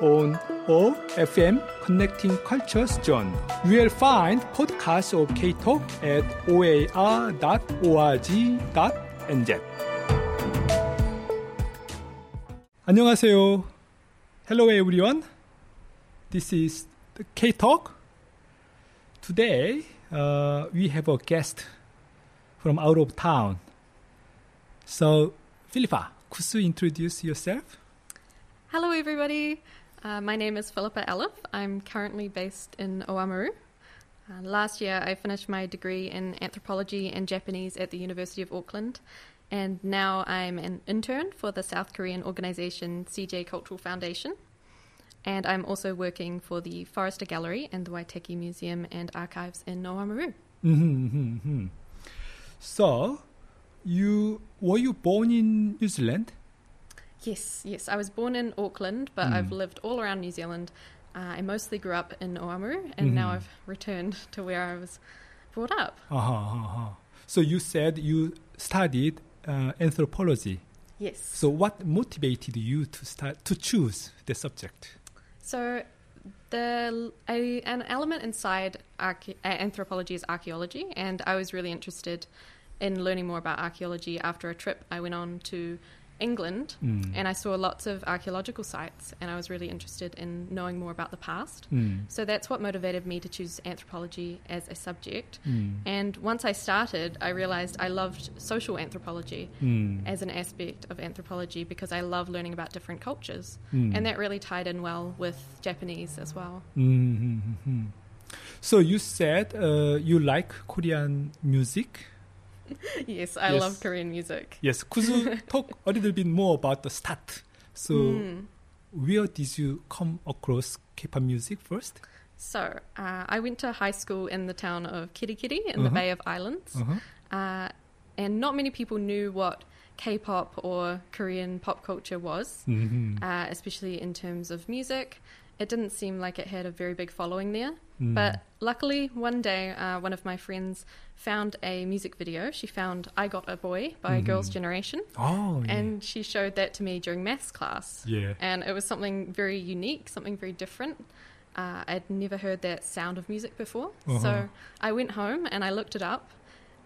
on OFM Connecting Cultures Zone. You will find podcasts of K-Talk at oar.org.nz. 안녕하세요. Hello everyone. This is K-Talk. Today uh, we have a guest from out of town. So, Philippa, could you introduce yourself? Hello, everybody. Uh, my name is Philippa Elif. I'm currently based in Oamaru. Uh, last year, I finished my degree in anthropology and Japanese at the University of Auckland, and now I'm an intern for the South Korean organization CJ Cultural Foundation. And I'm also working for the Forrester Gallery and the Waitaki Museum and Archives in Oamaru. Mm-hmm, mm-hmm. So, you were you born in New Zealand? Yes, yes. I was born in Auckland, but Mm. I've lived all around New Zealand. Uh, I mostly grew up in Oamaru, and now Mhm. I've returned to where I was brought up. Uh-huh, uh-huh. So you said you studied uh, anthropology. Yes. So what motivated you to start to choose the subject? So the a, an element inside archae- uh, anthropology is archaeology, and I was really interested in learning more about archaeology after a trip I went on to England, Mm. and I saw lots of archaeological sites, and I was really interested in knowing more about the past. Mm. So that's what motivated me to choose anthropology as a subject. Mm. And once I started, I realized I loved social anthropology Mm. as an aspect of anthropology because I love learning about different cultures. Mm. And that really tied in well with Japanese as well. Mm-hmm. So you said uh, you like Korean music. yes, I Yes. love Korean music. Yes. Could you talk a little bit more about the start? So Mm. where did you come across K-pop music first? So, uh, I went to high school in the town of Kerikeri in the Uh-huh. Bay of Islands. Uh-huh. Uh, and not many people knew what K pop or Korean pop culture was, Mm-hmm. uh, especially in terms of music. It didn't seem like it had a very big following there. Mm. But luckily, one day, uh, one of my friends found a music video. She found I Got a Boy by Mhm. Girls' Generation. oh, yeah. And she showed that to me during maths class. yeah. And it was something very unique, something very different. Uh, I'd never heard that sound of music before. Uh-huh. So I went home and I looked it up.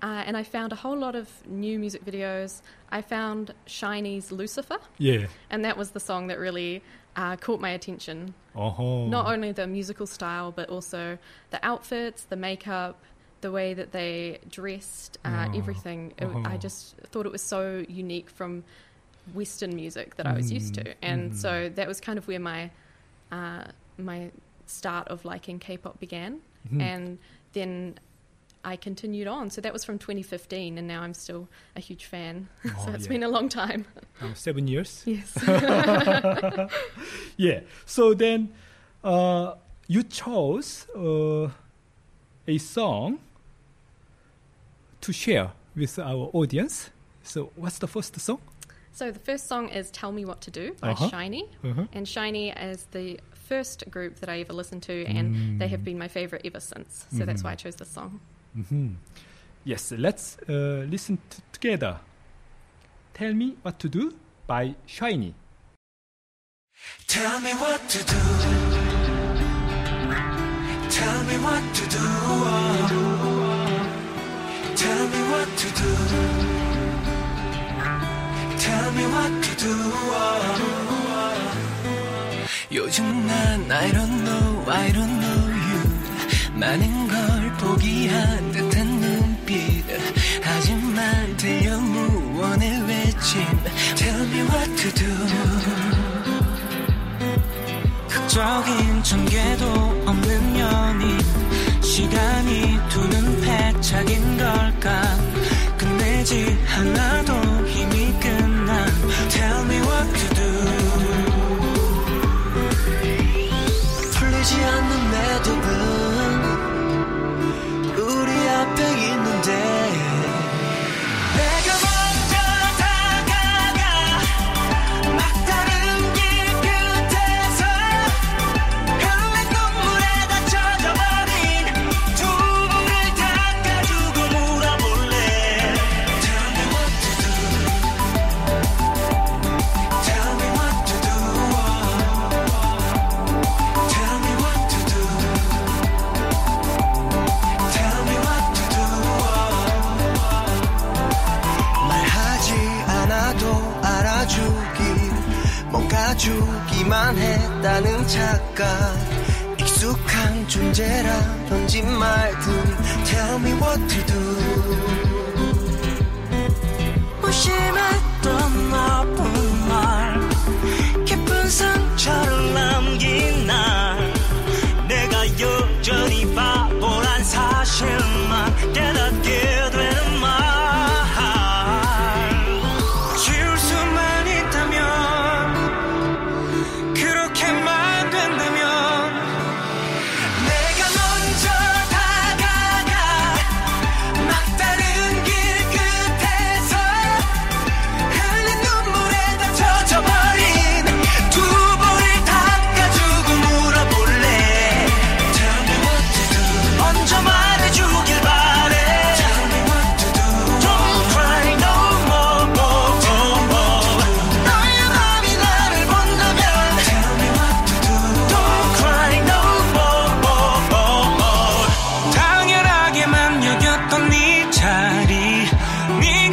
Uh, and I found a whole lot of new music videos. I found SHINee's Lucifer, Yeah. and that was the song that really uh, caught my attention. Uh-huh. Not only the musical style, but also the outfits, the makeup, the way that they dressed, uh, Oh, everything. It. I just thought it was so unique from Western music that I was used to, Mm, and mhm. so that was kind of where my uh, my start of liking K-pop began, Mhm. and then. I continued on, so that was from 2015, and now I'm still a huge fan. Oh, so it's yeah. been a long time. Uh, seven years. Yes. Yeah. So then, uh, you chose uh, a song to share with our audience. So, what's the first song? So the first song is "Tell Me What to Do" by Uh-huh. SHINee, Uh-huh. and SHINee is the first group that I ever listened to, and they have Mm. been my favorite ever since. So that's Mhm. why I chose this song. Mm-hmm. Yes, let's uh, listen t- together. Tell me what to do by SHINee. Tell me what to do. Tell me what to do. Tell me what to do. Tell me what to do. 요즘 난 I don't know, I don't know. 많은 걸 포기한 듯한 눈빛. 하지만 들려 무언의 외침. Tell me what to do. 극적인 전개도 없는 연인 시간이 두는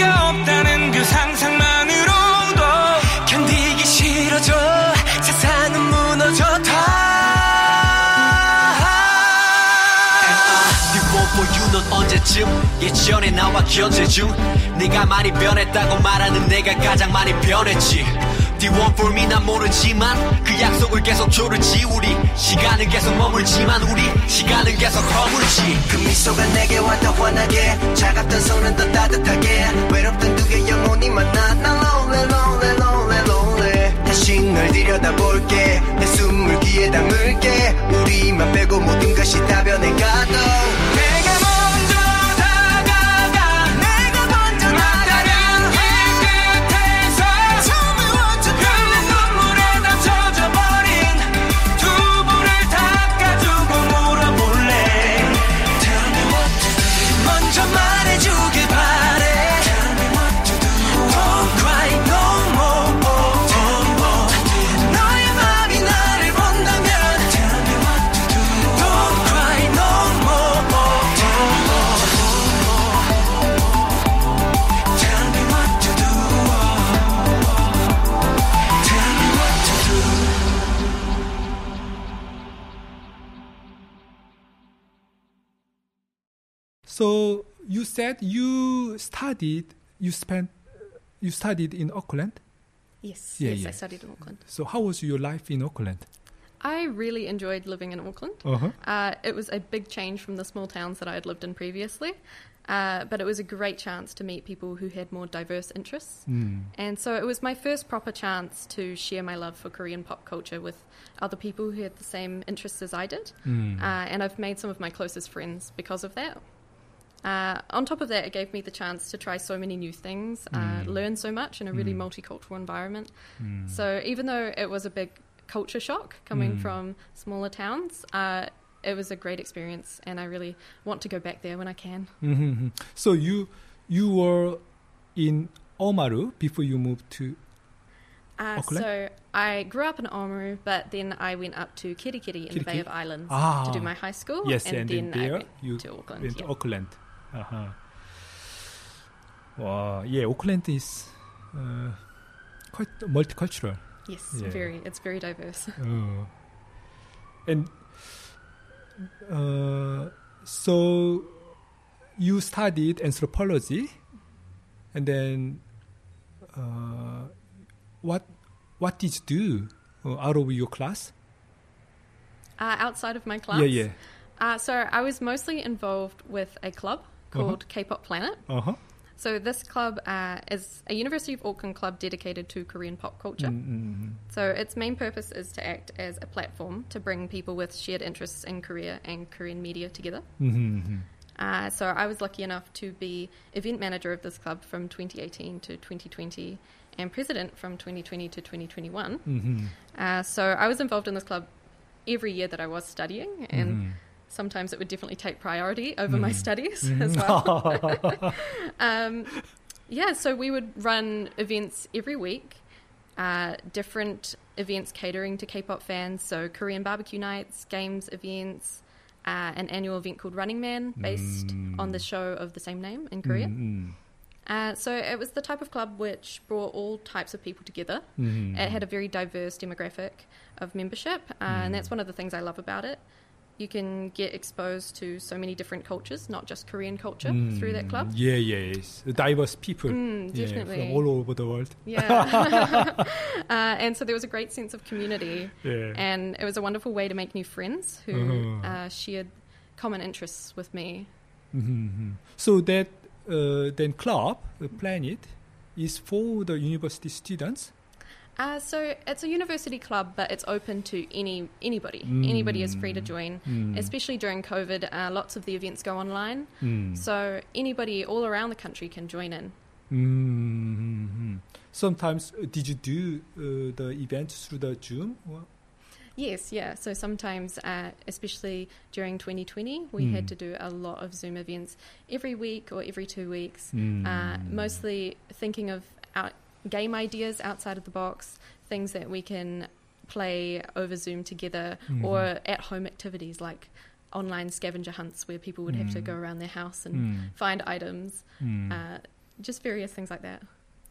네가 없다는 그 상상만으로도 견디기 싫어져. 세상은 무너져다. 비워 보유는 언제쯤? 예전에 나와 견제 중 네가 많이 변했다고 말하는 내가 가장 많이 변했지. D1 for me 난 모르지만 그 약속을 계속 조르지 우리. 시간은 계속 머물지만 우리 시간은 계속 허물지. 그 미소가 내게 와 더 환하게 차갑던 손은 더 따뜻하게 외롭던 두 개의 영혼이 만나 난 lonely lonely lonely lonely. 다시 널 들여다볼게. 내 숨을 귀에 담을게. 우리만 빼고 모든 것이 다 변해가도 said you studied, you spent, you studied in Auckland. Yes, Yeah, yes, yeah. I studied in Auckland. So how was your life in Auckland? I really enjoyed living in Auckland. Uh-huh. Uh, it was a big change from the small towns that I had lived in previously, uh, but it was a great chance to meet people who had more diverse interests. Mm. And so it was my first proper chance to share my love for Korean pop culture with other people who had the same interests as I did. Mm. Uh, and I've made some of my closest friends because of that. Uh, on top of that, it gave me the chance to try so many new things, uh, learn so much in a really multicultural environment. So even though it was a big culture shock coming from smaller towns, uh, it was a great experience, and I really want to go back there when I can. hmm So you you were in Oamaru before you moved to. Uh, Auckland? so I grew up in Oamaru, but then I went up to Kerikeri in the Bay of Islands Ah. to do my high school, Yes, and, and, then then I went you to Auckland. went yeah. to Auckland. Uh-huh. Wow, yeah, Auckland is uh, quite multicultural. Yes, Yeah. very. It's very diverse. Uh, and uh, so you studied anthropology, and then uh, what what did you do uh, out of your class? Uh, outside of my class, Yeah, yeah. Uh, so I was mostly involved with a club called K-pop Planet. Uh huh. So this club uh, is a University of Auckland club dedicated to Korean pop culture. Mm-hmm. So its main purpose is to act as a platform to bring people with shared interests in Korea and Korean media together. Mm-hmm. Uh, so I was lucky enough to be event manager of this club from 2018 to 2020 and president from 2020 to 2021. Mm-hmm. Uh, so I was involved in this club every year that I was studying, and Mm-hmm. Sometimes it would definitely take priority over my studies as well. um, yeah, so we would run events every week, uh, different events catering to K-pop fans. So Korean barbecue nights, games events, uh, an annual event called Running Man, based on the show of the same name in Korea. Mm. Uh, so it was the type of club which brought all types of people together. Mm. It had a very diverse demographic of membership, uh, and that's one of the things I love about it. You can get exposed to so many different cultures, not just Korean culture, through that club. Yeah, yeah, yes. Diverse people. Mm, yeah, definitely. from all over the world. Yeah. uh, and so there was a great sense of community, Yeah. and it was a wonderful way to make new friends who Mhm. uh, shared common interests with me. Mhm. So that uh, then club, the Planet, is for the university students. Uh, so it's a university club, but it's open to any anybody. Mm. Anybody is free to join. Mm. Especially during COVID, uh, lots of the events go online, Mm. so anybody all around the country can join in. Mm-hmm. Sometimes, uh, did you do uh, the event through the Zoom? Or? Yes, yeah. So sometimes, uh, especially during 2020, we Mm. had to do a lot of Zoom events every week or every two weeks. Mm. Uh, mostly thinking of out- game ideas outside of the box, things that we can play over Zoom together, Mhm. or at home activities like online scavenger hunts where people would have to Mm. go around their house and Mm. find items, Mm. uh, just various things like that.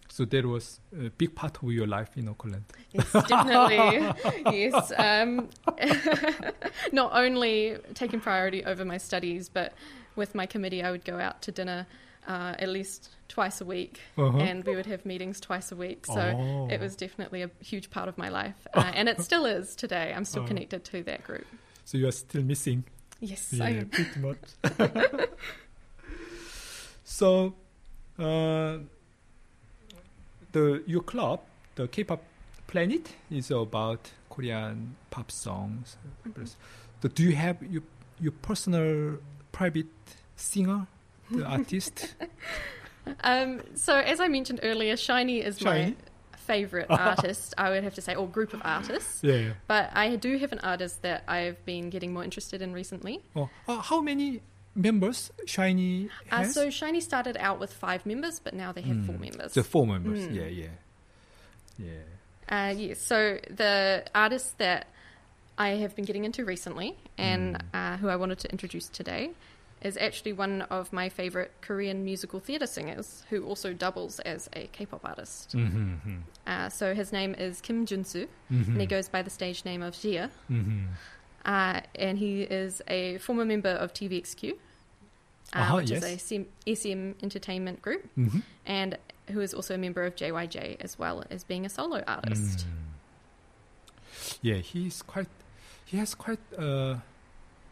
so that was a big part of your life in Auckland. Yes, definitely. yes. Um, not only taking priority over my studies, but with my committee, I would go out to dinner uh, at least twice a week, Uh-huh. and we would have meetings twice a week. So Oh. it was definitely a huge part of my life, uh, and it still is today. I'm still Oh. connected to that group. So you are still missing. Yes, I am. pretty much. so, uh, the your club, the K-pop Planet, is about Korean pop songs. Mm-hmm. So, do you have your your personal private singer, the artist? Um, so as I mentioned earlier, SHINee is SHINee? my favorite artist. I would have to say, or group of artists. yeah. But I do have an artist that I've been getting more interested in recently. Oh, uh, how many members SHINee Uh, has? so SHINee started out with five members, but now they have four Mm, members. The four members. Mm. Yeah, yeah, yeah. Uh, yes. So the artist that I have been getting into recently, and Mm. uh, who I wanted to introduce today, is actually one of my favorite Korean musical theatre singers, who also doubles as a K-pop artist. Mm-hmm. Uh, so his name is Kim Junsu, Mm-hmm. and he goes by the stage name of XIA. Mm-hmm. Uh, and he is a former member of TVXQ, uh, Uh-huh, which yes. is a SM, entertainment group, Mm-hmm. and who is also a member of JYJ as well as being a solo artist. Mm. Yeah, he's quite. He has quite a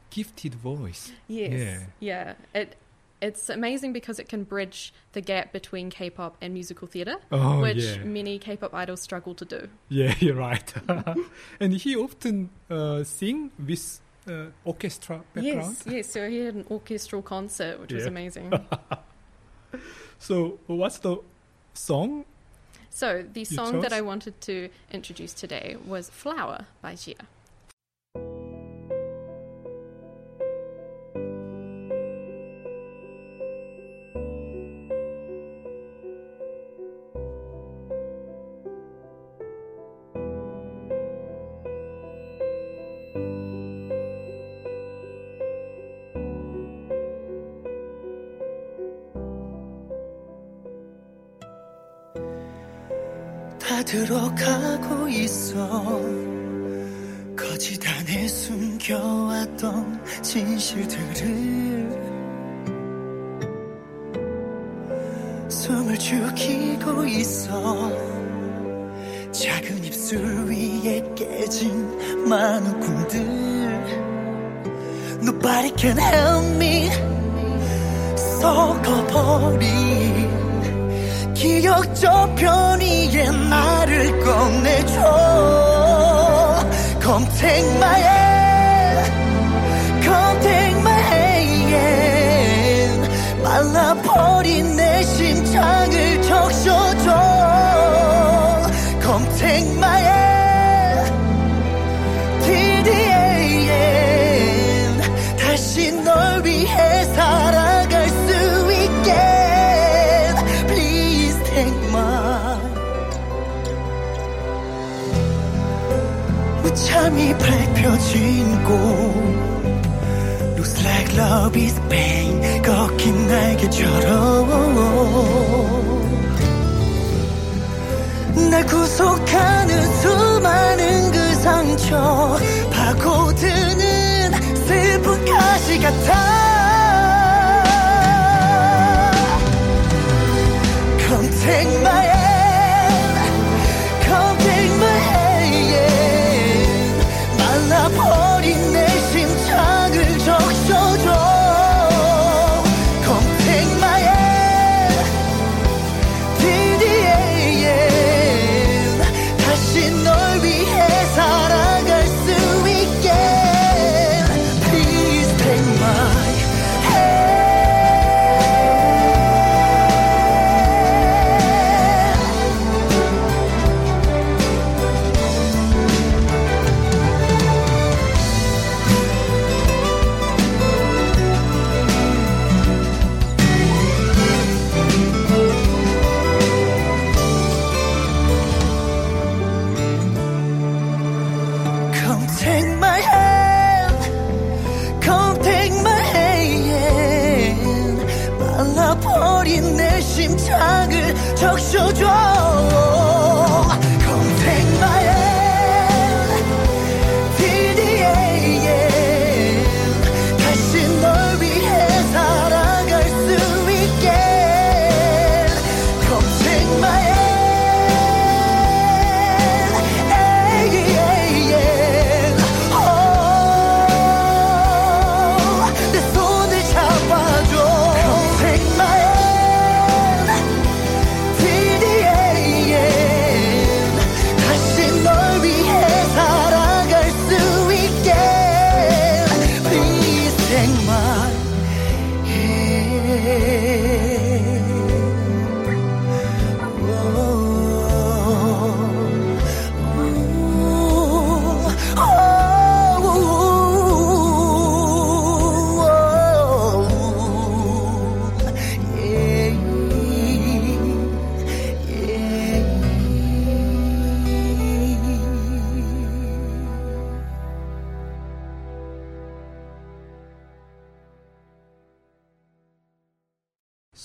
gifted voice. Yes, Yeah. yeah. It it's amazing because it can bridge the gap between K-pop and musical theatre, Oh which yeah, many K-pop idols struggle to do. yeah, you're right. and he often uh, sing with uh, orchestra background. Yes, yes. So he had an orchestral concert, which was amazing. So what's the song? so the song that? I wanted to introduce today was "Flower" by XIA. 들어가고 있어. 거짓 안에 숨겨왔던 진실들을 숨을 죽이고 있어. 작은 입술 위에 깨진 많은 꿈들. Nobody can help me. 썩어버린 기억 저편위에 나를 꺼내줘 Come take my hand Come take my hand 말라버린 내 심장 주인공 Looks like love is pain. 꺾인 날개처럼 날 구속하는 수많은 그 상처 파고드는 슬픈 가시 같아.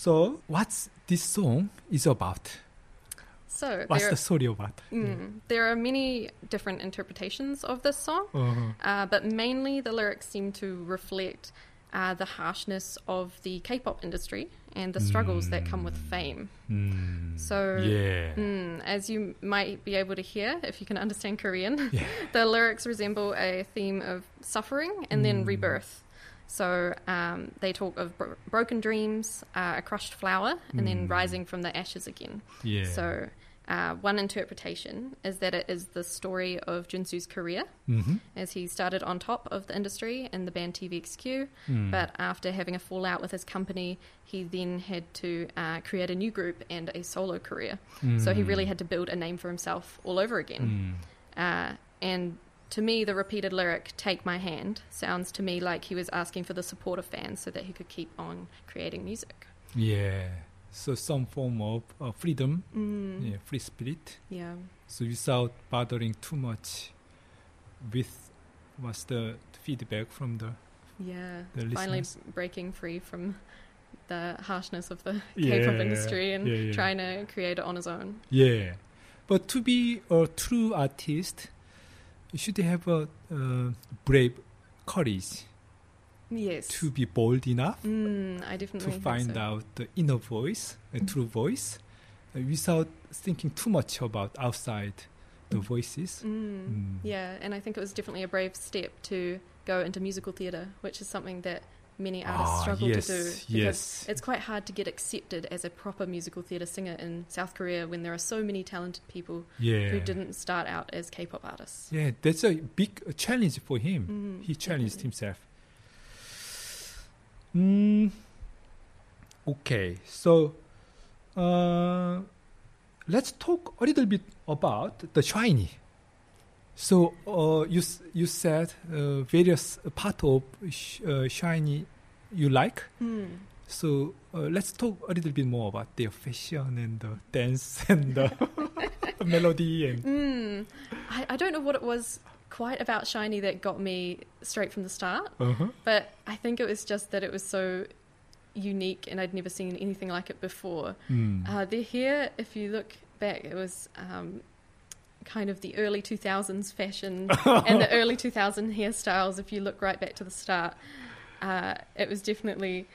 So, what's this song is about? So What's there, the story about? mm, there are many different interpretations of this song, Uh-huh. uh, but mainly the lyrics seem to reflect uh, the harshness of the K-pop industry and the struggles that come with fame. Mm, So, yeah. mm, as you might be able to hear if you can understand Korean, Yeah. the lyrics resemble a theme of suffering and then rebirth. So um, they talk of bro- broken dreams, uh, a crushed flower, and then rising from the ashes again. Yeah. So uh, one interpretation is that it is the story of Junsu's career Mhm. as he started on top of the industry in the band TVXQ, Mm. but after having a fallout with his company, he then had to uh, create a new group and a solo career. So he really had to build a name for himself all over again. Mm. Uh, and to me, the repeated lyric, Take My Hand, sounds to me like he was asking for the support of fans so that he could keep on creating music. Yeah. So some form of uh, freedom, Mm. yeah, free spirit. Yeah. So without bothering too much with what's the feedback from the Yeah. The Finally listeners. breaking free from the harshness of the Yeah, K-pop industry and yeah, yeah. trying to create it on his own. yeah. But to be a true artist, should have a uh, brave courage Yes. to be bold enough Mm, I to definitely think find so. out the inner voice, a true voice, uh, without thinking too much about outside the voices. Mm. Mm. Yeah, and I think it was definitely a brave step to go into musical theatre, which is something that many artists Ah, struggle yes, to do because yes. it's quite hard to get accepted as a proper musical theatre singer in South Korea when there are so many talented people Yeah. who didn't start out as K-pop artists. Yeah, that's a big challenge for him. Mm, He challenged definitely. himself. Mm, okay, so uh, let's talk a little bit about the SHINee. So uh, you you said uh, various part of sh- uh, SHINee you like. Mm. So uh, let's talk a little bit more about their fashion and the dance and the melody and Mm. I, I don't know what it was quite about SHINee that got me straight from the start, uh-huh. but I think it was just that it was so unique and I'd never seen anything like it before. Mm. Uh, their hair, if you look back, it was um, kind of the early 2000s fashion and the early 2000 hairstyles, if you look right back to the start. uh, it was definitely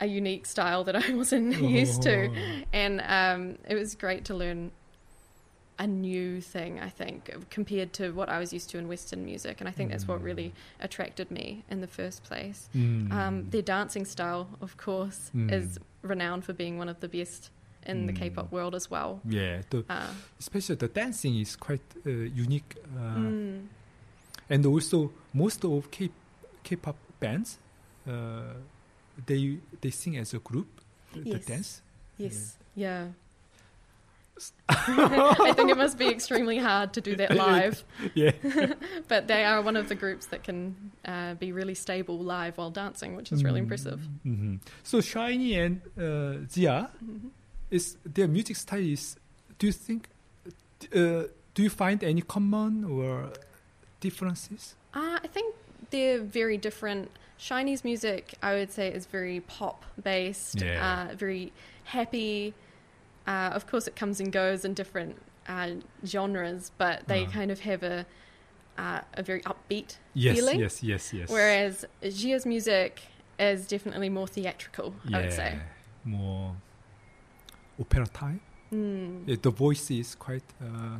a unique style that I wasn't used to, and um, it was great to learn a new thing. I think compared to what I was used to in Western music, and I think that's what really attracted me in the first place. Mm. Um, their dancing style, of course, Mm. is renowned for being one of the best in the Mm. K-pop world as well. yeah, the, Uh, especially the dancing is quite uh, unique, uh, mm, and also most of K K-pop bands, uh, they they sing as a group, the, the Yes. dance. yes, yeah. I think it must be extremely hard to do that live, Yeah. but they are one of the groups that can uh, be really stable live while dancing, which is really impressive. hmm So SHINee and uh, XIA, Mm-hmm. Is their music style is? Do you think? Uh, do you find any common or differences? Uh, I think they're very different. SHINee's music, I would say, is very pop based, Yeah. uh, very happy. Uh, of course, it comes and goes in different uh, genres, but they Uh. kind of have a uh, a very upbeat Yes, feeling. yes, yes, yes. Whereas XIA's music is definitely more theatrical, I would say. more opera type. Mm. Yeah, the voice is quite. Uh,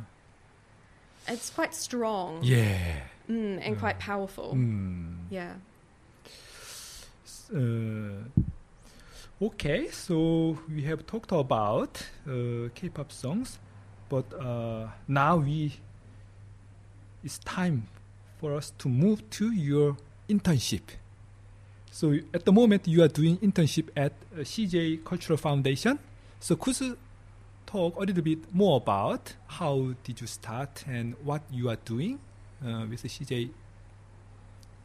It's quite strong yeah. mm, and Uh, quite powerful. Mm. Yeah. Uh, okay, so we have talked about uh, K-pop songs, but uh, now we it's time for us to move to your internship. So at the moment you are doing internship at uh, CJ Cultural Foundation. So could you talk a little bit more about how did you start and what you are doing uh, with the CJ?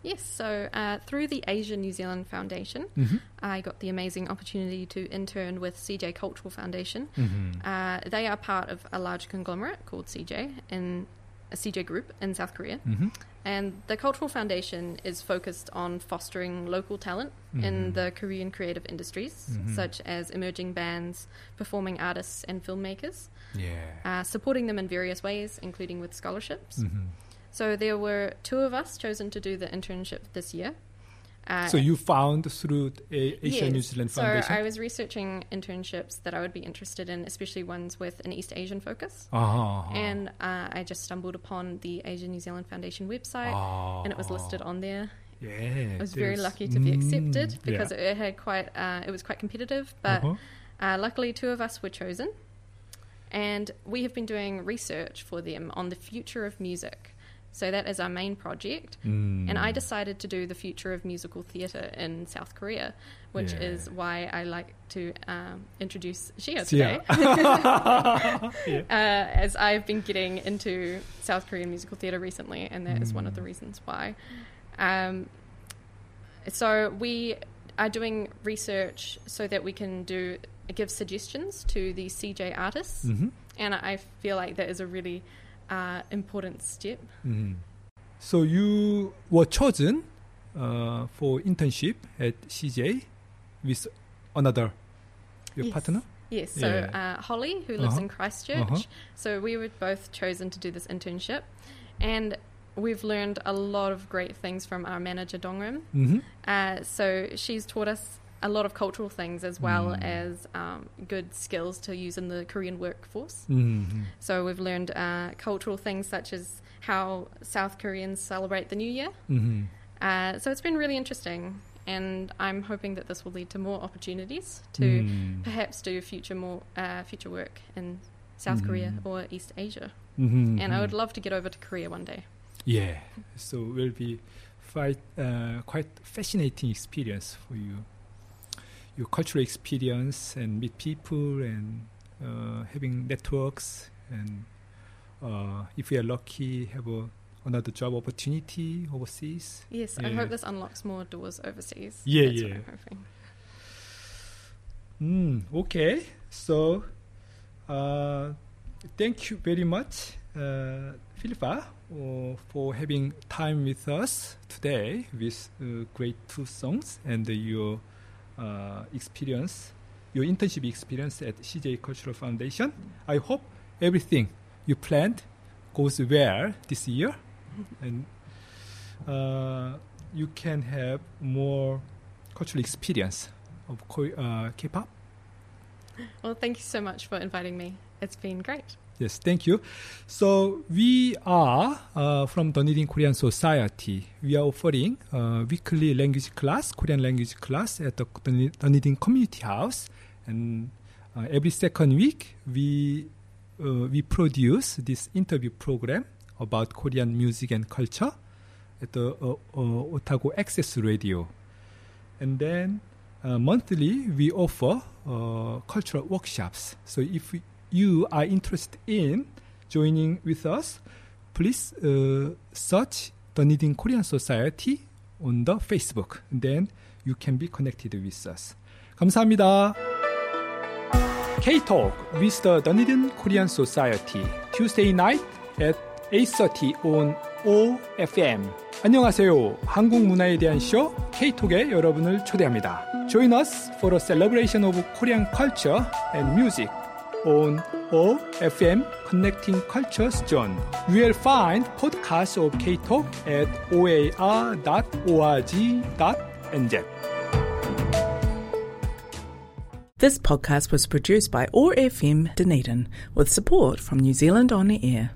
Yes, so uh, through the Asia New Zealand Foundation, Mhm. I got the amazing opportunity to intern with CJ Cultural Foundation. Mhm. Uh, they are part of a large conglomerate called CJ in a CJ group in South Korea. Mhm. And the Cultural Foundation is focused on fostering local talent in Mhm. the Korean creative industries, Mhm. such as emerging bands, performing artists, and filmmakers, Yeah. uh, supporting them in various ways, including with scholarships. Mhm. So there were two of us chosen to do the internship this year. Uh, So you found through a Asia New yes. Zealand so Foundation. I was researching internships that I would be interested in, especially ones with an East Asian focus. Ah. And uh, I just stumbled upon the Asia New Zealand Foundation website, and it was listed on there. Yeah. I was very lucky to be accepted Mm, because yeah. it, it had quite uh, it was quite competitive. But Uh-huh. uh, luckily, two of us were chosen, and we have been doing research for them on the future of music. So that is our main project. Mm. And I decided to do the future of musical theatre in South Korea, which Yeah. is why I like to um, introduce XIA Yeah. today. uh, as I've been getting into South Korean musical theatre recently, and that is one of the Mm. reasons why. Um, so we are doing research so that we can do give suggestions to the CJ artists, Mhm. and I feel like that is a really uh, important step. Mhm. So you were chosen uh, for internship at CJ with another your Yes. partner. Yes, so Yeah. uh, Holly, who lives Uh-huh. in Christchurch, Uh-huh. so we were both chosen to do this internship, and we've learned a lot of great things from our manager Dongrim. hmm Uh, so she's taught us a lot of cultural things as well Mm. as um, good skills to use in the Korean workforce. hmm So we've learned uh, cultural things such as how South Koreans celebrate the New Year. hmm Uh, so it's been really interesting, and I'm hoping that this will lead to more opportunities to Mm. perhaps do future more uh, future work in South Korea Mm. or East Asia. hmm And I would love to get over to Korea one day. Yeah. So it will be quite uh, quite fascinating experience for you. Your cultural experience and meet people and uh, having networks and uh, if you are lucky, have a, another job opportunity overseas. Yes, I hope this unlocks more doors overseas. Yeah, That's yeah. What I'm hoping. Mm, okay. So, uh, thank you very much, uh, Philippa, uh, for having time with us today with uh, great two songs and your uh, experience, your internship experience at CJ Cultural Foundation. I hope everything you planned goes well this year, and uh, you can have more cultural experience of uh, K-pop? Well, thank you so much for inviting me. It's been great. Yes, thank you. So we are uh, from Dunedin Korean Society. We are offering weekly language class, Korean language class at the Dun- Dunedin Community House, and uh, every second week we uh, we produce this interview program about Korean music and culture at the uh, uh, Otago Access Radio, and then monthly we offer cultural workshops. So if we, you are interested in joining with us, please uh, search the Dunedin Korean Society on the Facebook. Then you can be connected with us. 감사합니다. K-Talk with the Dunedin Korean Society Tuesday night at 8.30 on OFM 안녕하세요. 한국 문화에 대한 쇼 K-Talk에 여러분을 초대합니다. Join us for a celebration of Korean culture and music on OFM Connecting Cultures Zone. You will find podcasts of K-Talk at oar.org.nz. This podcast was produced by OAR FM Dunedin with support from New Zealand On the Air.